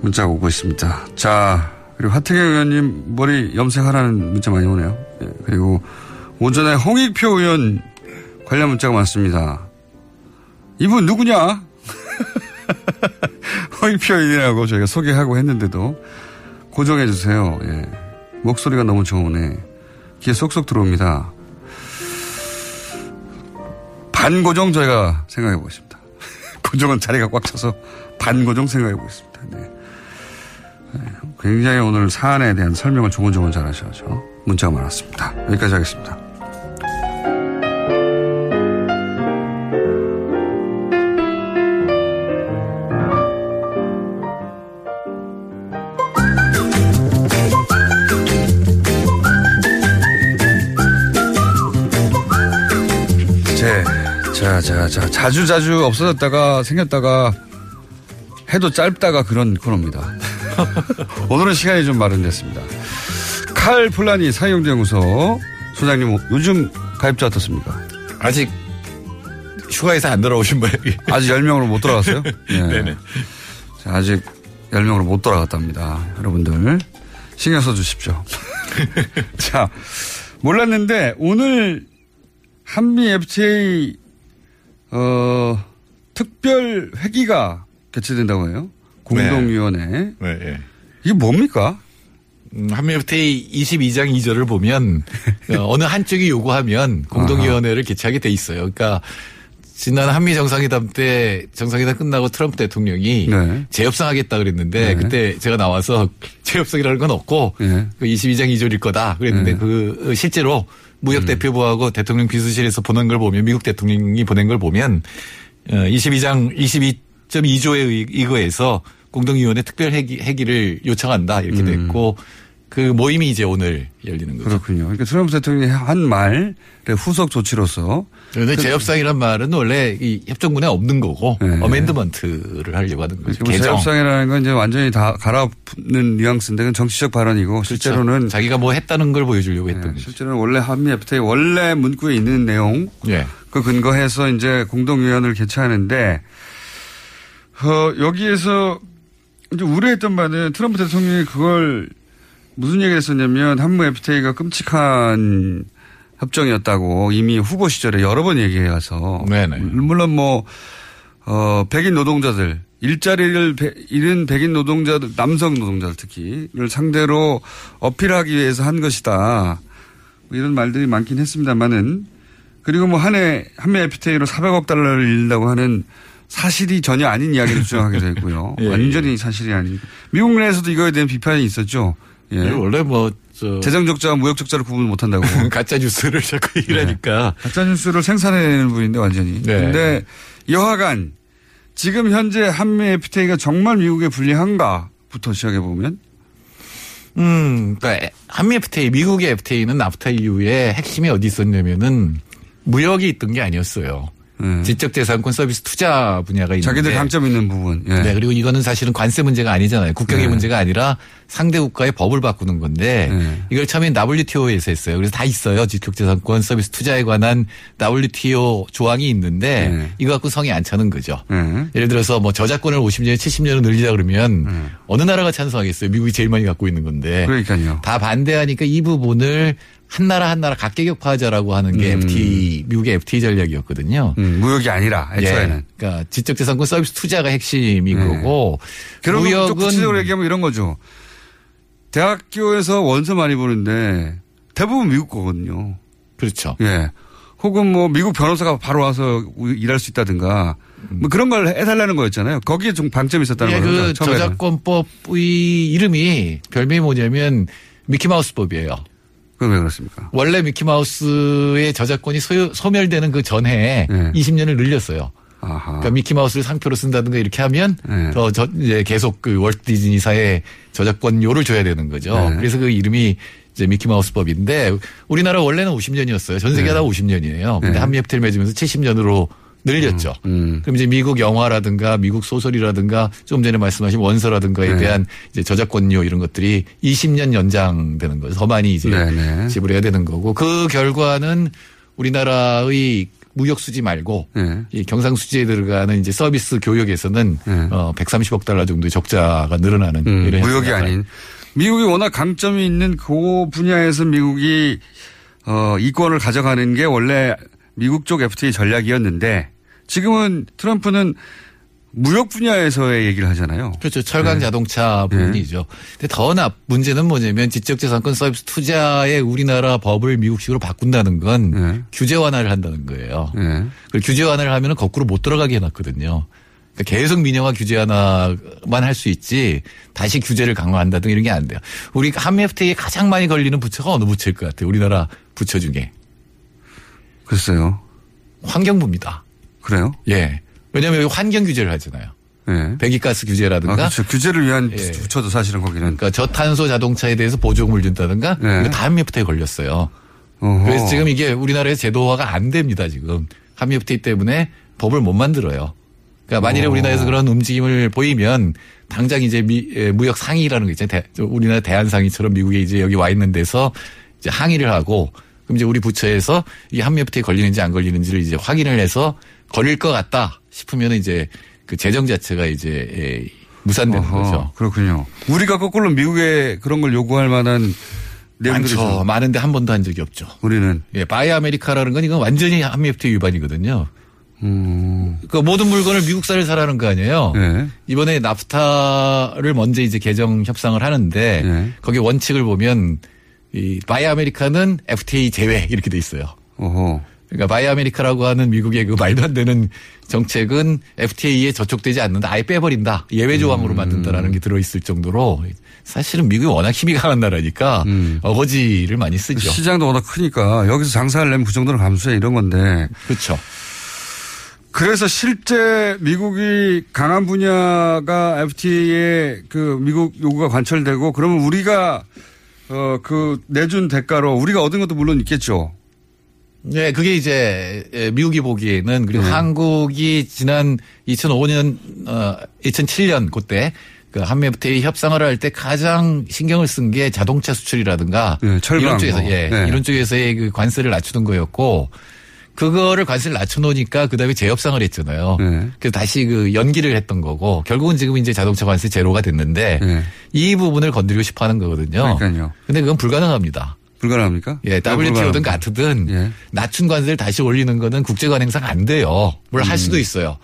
문자가 오고 있습니다. 자, 그리고 하태경 의원님 머리 염색하라는 문자 많이 오네요. 예, 그리고 오전에 홍익표 의원 관련 문자가 많습니다. 이분 누구냐? 홍익표 의원이라고 저희가 소개하고 했는데도 고정해 주세요. 예. 목소리가 너무 좋으네. 귀에 쏙쏙 들어옵니다. 반고정 저희가 생각해 보겠습니다. 고정은 자리가 꽉 차서 반고정 생각해 보겠습니다. 네. 네, 굉장히 오늘 사안에 대한 설명을 조곤조곤 잘 하셔서 문자가 많았습니다. 여기까지 하겠습니다. 자, 자, 자, 자주 자주 없어졌다가 생겼다가 해도 짧다가 그런 코너입니다. 오늘은 시간이 좀 마련됐습니다. 칼 플라니 사용연구소 소장님 요즘 가입자 어떻습니까? 아직 휴가에서 안 돌아오신 모양이 아직 10명으로 못 돌아갔어요? 네. 네네. 자, 아직 10명으로 못 돌아갔답니다. 여러분들 신경 써 주십시오. 자, 몰랐는데 오늘 한미 FTA 어, 특별 회기가 개최된다고 해요. 공동위원회. 네, 네. 이게 뭡니까? 음, 한미 FTA 22장 2절을 보면 어, 어느 한쪽이 요구하면 공동위원회를 개최하게 돼 있어요. 그러니까 지난 한미 정상회담 때 정상회담 끝나고 트럼프 대통령이 네. 재협상하겠다 그랬는데 네. 그때 제가 나와서 재협상이라는 건 없고 네. 그 22장 2절일 거다 그랬는데 네. 그 실제로 음. 무역 대표부하고 대통령 비서실에서 보낸 걸 보면 미국 대통령이 보낸 걸 보면 어, 22장 22.2조에 의거해서 공동위원회 특별 회기, 회기를 요청한다 이렇게 됐고 그 모임이 이제 오늘 열리는 거죠. 음. 그렇군요. 그러니까 트럼프 대통령이 한 말의 후속 조치로서 그런데 재협상이란 말은 원래 이 협정문에 없는 거고 어멘드먼트를 하려고 하는 거죠. 뭐 개정. 재협상이라는 건 이제 완전히 다 갈아엎는 뉘앙스인데 그건 정치적 발언이고 실제로는 그렇죠. 자기가 뭐 했다는 걸 보여주려고 했던 거죠. 실제로는 원래 한미 FTA 원래 문구에 있는 내용 예. 그 근거해서 이제 공동위원회를 개최하는데 어, 여기에서 이제 우려했던 바는 트럼프 대통령이 그걸 무슨 얘기를 했었냐면 한미 FTA가 끔찍한 협정이었다고 이미 후보 시절에 여러 번 얘기해 와서 네네. 물론 뭐 어, 백인 노동자들 일자리를 배- 잃은 백인 노동자들 남성 노동자들 특히를 상대로 어필하기 위해서 한 것이다 뭐 이런 말들이 많긴 했습니다만은 그리고 뭐 한해 한미 FTA로 400억 달러를 잃는다고 하는 사실이 전혀 아닌 이야기를 주장하기도 했고요. 예, 완전히 사실이 아닌. 미국 내에서도 이거에 대한 비판이 있었죠. 예. 원래 뭐, 저. 재정 적자와 무역 적자를 구분 못 한다고. 가짜 뉴스를 자꾸 얘기하니까. 가짜 뉴스를 생산해내는 분인데 완전히. 네. 근데 여하간 지금 현재 한미 FTA가 정말 미국에 불리한가부터 시작해 보면 음, 그러니까 한미 FTA, 미국의 FTA는 나프타 이후에 핵심이 어디 있었냐면은 무역이 있던 게 아니었어요. 지적재산권 서비스 투자 분야가 있는데 네. 자기들 강점 있는 부분. 예. 네, 그리고 이거는 사실은 관세 문제가 아니잖아요. 국경의 네. 문제가 아니라 상대 국가의 법을 바꾸는 건데 네. 이걸 처음엔 WTO에서 했어요. 그래서 다 있어요. 지적재산권 서비스 투자에 관한 WTO 조항이 있는데 네. 이거 갖고 성이 안 차는 거죠. 예. 예를 들어서 뭐 저작권을 50년, 70년으로 늘리자 그러면 어느 나라가 찬성하겠어요? 미국이 제일 많이 갖고 있는 건데. 그러니까요. 다 반대하니까 이 부분을 한 나라 한 나라 각계격파하자라고 하는 게 음. FT 미국의 FT 전략이었거든요. 음, 무역이 아니라 애초에는. 예. 그러니까 지적재산권 서비스 투자가 핵심인 거고 결국 좀 무역은 구체적으로 얘기하면 이런 거죠. 대학교에서 원서 많이 보는데 대부분 미국 거거든요. 그렇죠. 예. 혹은 뭐 미국 변호사가 바로 와서 일할 수 있다든가 뭐 그런 걸 해달라는 거였잖아요. 거기에 좀 방점이 있었다는 예, 거죠. 그. 저작권법의 이름이 별명이 뭐냐면 미키마우스법이에요. 그건 왜 그렇습니까? 원래 미키마우스의 저작권이 소요, 소멸되는 그 전해에 네. 20년을 늘렸어요. 아하. 그러니까 미키마우스를 상표로 쓴다든가 이렇게 하면 네. 더 저, 이제 계속 그 월트 디즈니사의 저작권료를 줘야 되는 거죠. 네. 그래서 그 이름이 이제 미키마우스법인데 우리나라 원래는 50년이었어요. 전 세계가 네. 다 50년이에요. 근데 네. 한미 FTA를 맺으면서 70년으로 늘렸죠. 음. 그럼 이제 미국 영화라든가 미국 소설이라든가 좀 전에 말씀하신 원서라든가에 네. 대한 이제 저작권료 이런 것들이 20년 연장되는 거죠. 더 많이 이제 네, 네. 지불해야 되는 거고 그 결과는 우리나라의 무역 수지 말고 예. 이 경상 수지에 들어가는 이제 서비스 교역에서는 예. 어 130억 달러 정도의 적자가 늘어나는 음, 이런 무역이 아닌 미국이 워낙 강점이 있는 그 분야에서 미국이 어, 이권을 가져가는 게 원래 미국 쪽 FTA 전략이었는데 지금은 트럼프는 무역 분야에서의 얘기를 하잖아요. 그렇죠. 철강 네. 자동차 부분이죠. 근데 더 나, 문제는 뭐냐면 지적재산권 서비스 투자에 우리나라 법을 미국식으로 바꾼다는 건 네. 규제 완화를 한다는 거예요. 예. 그 규제 완화를 하면 거꾸로 못 들어가게 해놨거든요. 그러니까 계속 민영화 규제 완화만 할 수 있지 다시 규제를 강화한다 등 이런 게 안 돼요. 우리 한미 FTA에 가장 많이 걸리는 부처가 어느 부처일 것 같아요. 우리나라 부처 중에. 글쎄요. 환경부입니다. 그래요? 예. 왜냐하면 여기 환경 규제를 하잖아요. 예. 배기가스 규제라든가. 아, 그렇죠. 규제를 위한 예. 부처도 사실은 거기는. 그러니까 저탄소 자동차에 대해서 보조금을 준다든가. 네. 이거 다 한미 FTA에 걸렸어요. 어허. 그래서 지금 이게 우리나라의 제도화가 안 됩니다. 지금 한미 FTA 때문에 법을 못 만들어요. 그러니까 만일에 어. 우리나라에서 그런 움직임을 보이면 당장 이제 미, 에, 무역 상의라는 거 있잖아요. 대- 저 우리나라 대한 상의처럼 미국에 이제 여기 와 있는 데서 이제 항의를 하고 그럼 이제 우리 부처에서 이 한미 FTA 걸리는지 안 걸리는지를 이제 확인을 해서 걸릴 것 같다 싶으면 이제 그 재정 자체가 이제 에, 무산되는 어허, 거죠. 그렇군요. 우리가 거꾸로 미국에 그런 걸 요구할 만한 내용들이 많죠. 좀 많은데 한 번도 한 적이 없죠. 우리는 예, Buy America라는 건 이건 완전히 한미 FTA 위반이거든요. 음. 그 모든 물건을 미국산을 사라는 거 아니에요. 예. 이번에 나프타를 먼저 이제 개정 협상을 하는데 예. 거기 원칙을 보면 이 Buy America는 FTA 제외 이렇게 돼 있어요. 어허. 그러니까 Buy America라고 하는 미국의 그 말도 안 되는 정책은 FTA에 저촉되지 않는다. 아예 빼버린다. 예외 조항으로 만든다라는 게 들어있을 정도로 사실은 미국이 워낙 힘이 강한 나라니까 어거지를 많이 쓰죠. 시장도 워낙 크니까 여기서 장사하려면 그 정도는 감수해 이런 건데. 그렇죠. 그래서 실제 미국이 강한 분야가 FTA에 그 미국 요구가 관철되고 그러면 우리가 어 그 내준 대가로 우리가 얻은 것도 물론 있겠죠. 네, 그게 이제 예, 미국이 보기에는 그리고 네. 한국이 지난 2005년 어 2007년 그때 그 한미 FTA 협상을 할 때 가장 신경을 쓴 게 자동차 수출이라든가 네, 이런 쪽에서 뭐. 예, 네. 이런 쪽에서의 그 관세를 낮추는 거였고 그거를 관세를 낮춰놓으니까 그 다음에 재협상을 했잖아요. 네. 그래서 다시 그 연기를 했던 거고 결국은 지금 이제 자동차 관세 제로가 됐는데 네. 이 부분을 건드리고 싶어 하는 거거든요. 그러니까요. 근데 그건 불가능합니다. 불가능합니까? 예, WTO든 불가능합니까? 같으든 예. 낮춘 관세를 다시 올리는 거는 국제 관행상 안 돼요. 물론 할 수도 있어요.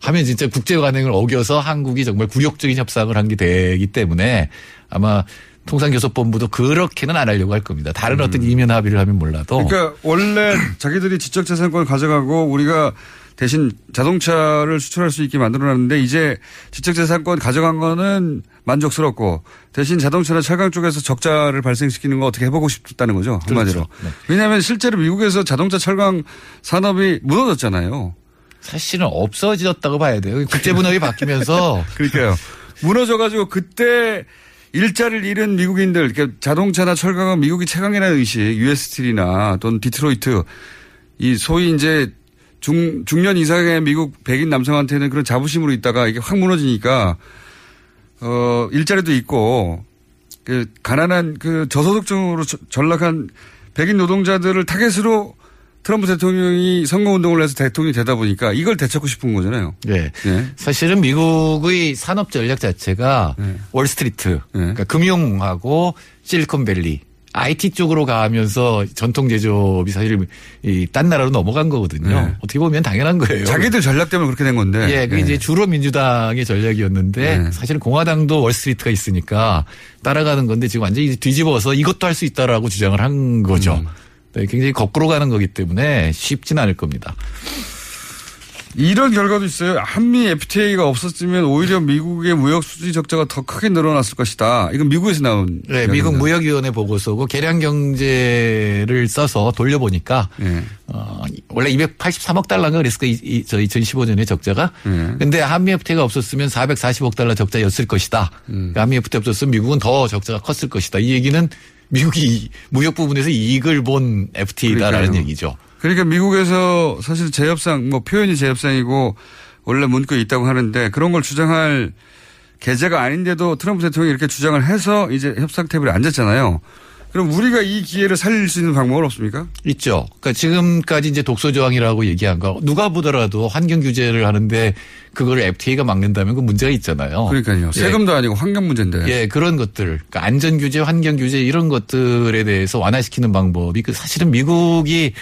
하면 진짜 국제 관행을 어겨서 한국이 정말 굴욕적인 협상을 한 게 되기 때문에 아마 통상교섭본부도 그렇게는 안 하려고 할 겁니다. 다른 어떤 이면 합의를 하면 몰라도 그러니까 원래 자기들이 지적재산권을 가져가고 우리가 대신 자동차를 수출할 수 있게 만들어놨는데 이제 지적재산권 가져간 거는 만족스럽고 대신 자동차나 철강 쪽에서 적자를 발생시키는 거 어떻게 해보고 싶다는 거죠 한마디로. 그렇죠. 네. 왜냐하면 실제로 미국에서 자동차 철강 산업이 무너졌잖아요. 사실은 없어졌다고 봐야 돼요. 국제분업이 바뀌면서 그러니까요. 무너져가지고 그때 일자리를 잃은 미국인들, 자동차나 철강은 미국이 최강이라는 의식, US 스틸이나 또는 디트로이트, 이 소위 이제 중, 중년 이상의 미국 백인 남성한테는 그런 자부심으로 있다가 이게 확 무너지니까, 어, 일자리도 있고, 그, 가난한 그 저소득층으로 저- 전락한 백인 노동자들을 타겟으로 트럼프 대통령이 선거운동을 해서 대통령이 되다 보니까 이걸 되찾고 싶은 거잖아요. 네. 예. 사실은 미국의 산업 전략 자체가 월스트리트, 그러니까 금융하고 실리콘밸리, IT 쪽으로 가면서 전통 제조업이 사실 이딴 나라로 넘어간 거거든요. 네. 어떻게 보면 당연한 거예요. 자기들 전략 때문에 그렇게 된 건데. 예, 그 예. 이제 주로 민주당의 전략이었는데 네. 사실은 공화당도 월스트리트가 있으니까 따라가는 건데 지금 완전히 뒤집어서 이것도 할 수 있다라고 주장을 한 거죠. 음. 네, 굉장히 거꾸로 가는 거기 때문에 쉽진 않을 겁니다. 이런 결과도 있어요. 한미 FTA가 없었으면 오히려 미국의 무역 수지 적자가 더 크게 늘어났을 것이다. 이건 미국에서 나온. 네, 미국 이야기입니다. 무역위원회 보고서고 계량 경제를 써서 돌려보니까 예. 어, 원래 283억 달러인가 그랬을 거예요. 이- 이- 저 2015년에 적자가. 예. 근데 한미 FTA가 없었으면 440억 달러 적자였을 것이다. 음. 그러니까 한미 FTA 없었으면 미국은 더 적자가 컸을 것이다. 이 얘기는 미국이 무역 부분에서 이익을 본 FTA다라는. 얘기죠. 그러니까 미국에서 사실 재협상, 뭐 표현이 재협상이고 원래 문구에 있다고 하는데 그런 걸 주장할 계제가 아닌데도 트럼프 대통령이 이렇게 주장을 해서 이제 협상 테이블에 앉았잖아요. 그럼 우리가 이 기회를 살릴 수 있는 방법은 없습니까? 있죠. 그러니까 지금까지 이제 독소 조항이라고 얘기한 거 누가 보더라도 환경 규제를 하는데 그걸 FTA가 막는다면 그 문제가 있잖아요. 그러니까요. 예. 세금도 아니고 환경 문제인데. 예, 그런 것들, 그러니까 안전 규제, 환경 규제 이런 것들에 대해서 완화시키는 방법이 그 사실은 미국이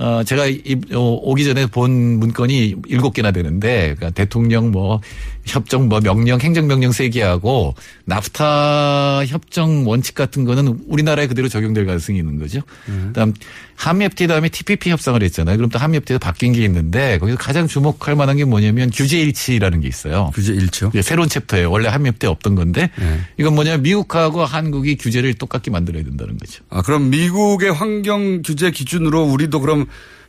어 제가 이, 어, 오기 전에 본 문건이 일곱 개나 되는데 그러니까 대통령 뭐 협정 뭐 명령 행정명령 세 개하고 나프타 협정 원칙 같은 거는 우리나라에 그대로 적용될 가능성이 있는 거죠. 그다음 한미 FTA 다음에 TPP 협상을 했잖아요. 그럼 또 한미 FTA도 바뀐 게 있는데 거기서 가장 주목할 만한 게 뭐냐면 규제 일치라는 게 있어요. 규제 일치요? 예, 새로운 챕터예요. 원래 한미 FTA 없던 건데 네. 이건 뭐냐면 미국하고 한국이 규제를 똑같게 만들어야 된다는 거죠. 아, 그럼 미국의 환경 규제 기준으로 우리도 그럼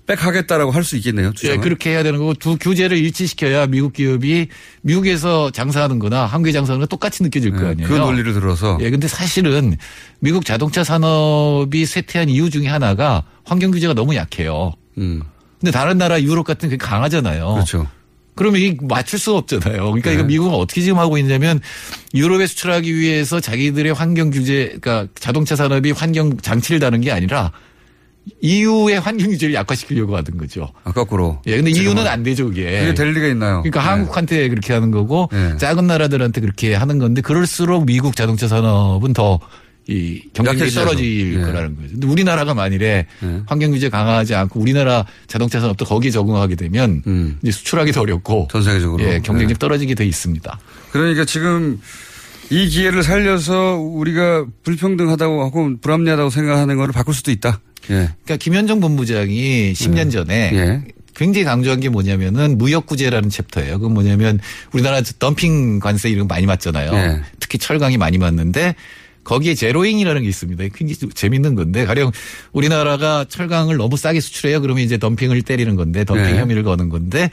빽하겠다라고 할 수 있겠네요. 예, 주장을? 그렇게 해야 되는 거고 두 규제를 일치시켜야 미국 기업이 미국에서 장사하는 거나 한국에 장사하는 거 똑같이 느껴질 거 아니에요. 그 논리를 들어서. 예, 근데 사실은 미국 자동차 산업이 쇠퇴한 이유 중에 하나가 환경 규제가 너무 약해요. 음. 근데 다른 나라 유럽 같은 게 강하잖아요. 그렇죠. 그러면 이게 맞출 수가 없잖아요. 그러니까 네. 이거 미국은 어떻게 지금 하고 있냐면 유럽에 수출하기 위해서 자기들의 환경 규제, 그러니까 자동차 산업이 환경 장치를 다는 게 아니라 EU의 환경 규제를 약화시키려고 하는 거죠. 아, 거꾸로. 예, 근데 EU는 지금은. 안 되죠, 그게. 그게 될 리가 있나요? 그러니까 네. 한국한테 그렇게 하는 거고 네. 작은 나라들한테 그렇게 하는 건데 그럴수록 미국 자동차 산업은 더 이 경쟁력이. 떨어질 네. 거라는 거죠. 근데 우리나라가 만일에 네. 환경 규제 강화하지 않고 우리나라 자동차 산업도 거기에 적응하게 되면 음. 이제 수출하기도 어렵고 전 세계적으로. 예, 경쟁력 네. 떨어지게 돼 있습니다. 그러니까 지금 이 기회를 살려서 우리가 불평등하다고 하고 불합리하다고 생각하는 거를 바꿀 수도 있다. 예. 그러니까 김현정 본부장이 10년 전에 예. 굉장히 강조한 게 뭐냐면은 무역 구제라는 챕터예요. 그건 뭐냐면 우리나라 덤핑 관세 이런 거 많이 맞잖아요. 예. 특히 철강이 많이 맞는데 거기에 제로잉이라는 게 있습니다. 굉장히 재밌는 건데 가령 우리나라가 철강을 너무 싸게 수출해요. 그러면 이제 덤핑을 때리는 건데 덤핑 네. 혐의를 거는 건데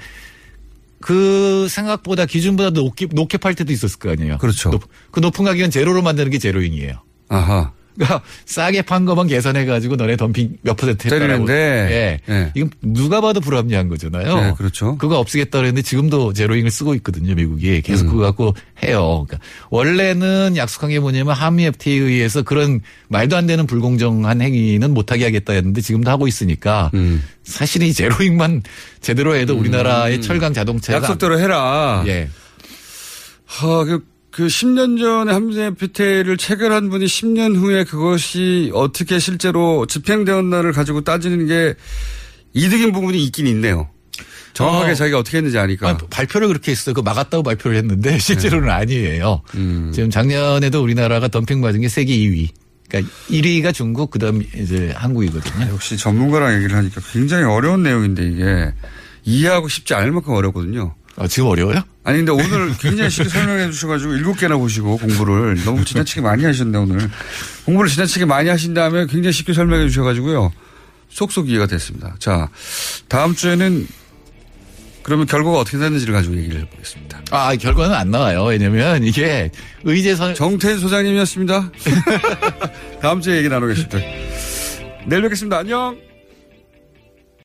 그 생각보다 기준보다 높게, 높게 팔 때도 있었을 거 아니에요. 그렇죠. 높- 그 높은 가격은 제로로 만드는 게 제로잉이에요. 아하. 그러니까 싸게 판 것만 계산해 가지고 너네 덤핑 몇 퍼센트 했다라고. 때리는데. 예. 예. 이건 누가 봐도 불합리한 거잖아요. 네, 그렇죠. 그거 없애겠다 그랬는데 지금도 제로잉을 쓰고 있거든요, 미국이. 계속 음. 그거 갖고 해요. 그러니까 원래는 약속한 게 뭐냐면 한미 FTA에 의해서 그런 말도 안 되는 불공정한 행위는 못 하게 하겠다 했는데 지금도 하고 있으니까 음. 사실 이 제로잉만 제대로 해도 우리나라의 철강 자동차가 약속대로 해라. 예. 하, 그, 그 10년 전에 FTA를 체결한 분이 10년 후에 그것이 어떻게 실제로 집행되었나를 가지고 따지는 게 이득인 부분이 있긴 있네요. 정확하게 어. 자기가 어떻게 했는지 아니까. 아니, 발표를 그렇게 했어요. 그 막았다고 발표를 했는데 네. 실제로는 아니에요. 음. 지금 작년에도 우리나라가 덤핑 맞은 게 세계 2위. 그러니까 1위가 중국, 그다음 이제 한국이거든요. 역시 전문가랑 얘기를 하니까 굉장히 어려운 내용인데 이게 이해하고 싶지 않을 만큼 어렵거든요. 아, 지금 어려워요? 아니 근데 오늘 굉장히 쉽게 설명해 주셔가지고 일곱 개나 보시고 공부를 너무 지나치게 많이 하셨네 오늘 공부를 지나치게 많이 하신 다음에 굉장히 쉽게 설명해 주셔가지고요 속속 이해가 됐습니다. 자 다음 주에는 그러면 결과가 어떻게 됐는지를 가지고 얘기를 해보겠습니다. 아, 결과는 안 나와요. 왜냐면 이게 의제선 정태인 소장님이었습니다. 다음 주에 얘기 나누겠습니다. 내일 뵙겠습니다. 안녕.